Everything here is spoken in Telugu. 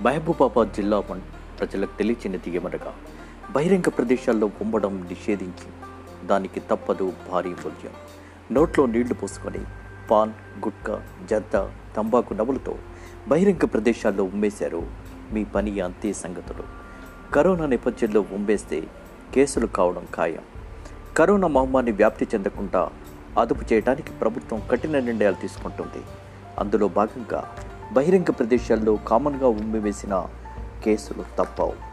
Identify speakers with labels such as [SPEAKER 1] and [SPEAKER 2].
[SPEAKER 1] మహబూబాబాద్ జిల్లా ప్రజలకు తెలియచినది ఏమనగా బహిరంగ ప్రదేశాల్లో ఉమ్మడం నిషేధించి దానికి తప్పదు భారీ మూల్యం. నోట్లో నీళ్ళు పోసుకొని పాన్ గుట్కా జద్ద తంబాకు నవ్వులతో బహిరంగ ప్రదేశాల్లో ఉమ్మేశారు మీ పని అంతే సంగతులు. కరోనా నేపథ్యంలో ఉమ్మేస్తే కేసులు కావడం ఖాయం. కరోనా మహమ్మారిని వ్యాప్తి చెందకుండా అదుపు చేయడానికి ప్రభుత్వం కఠిన నిర్ణయాలు తీసుకుంటుంది. అందులో భాగంగా బహిరంగ ప్రదేశాల్లో కామన్గా ఉమ్మివేసిన కేసులు తప్పవు.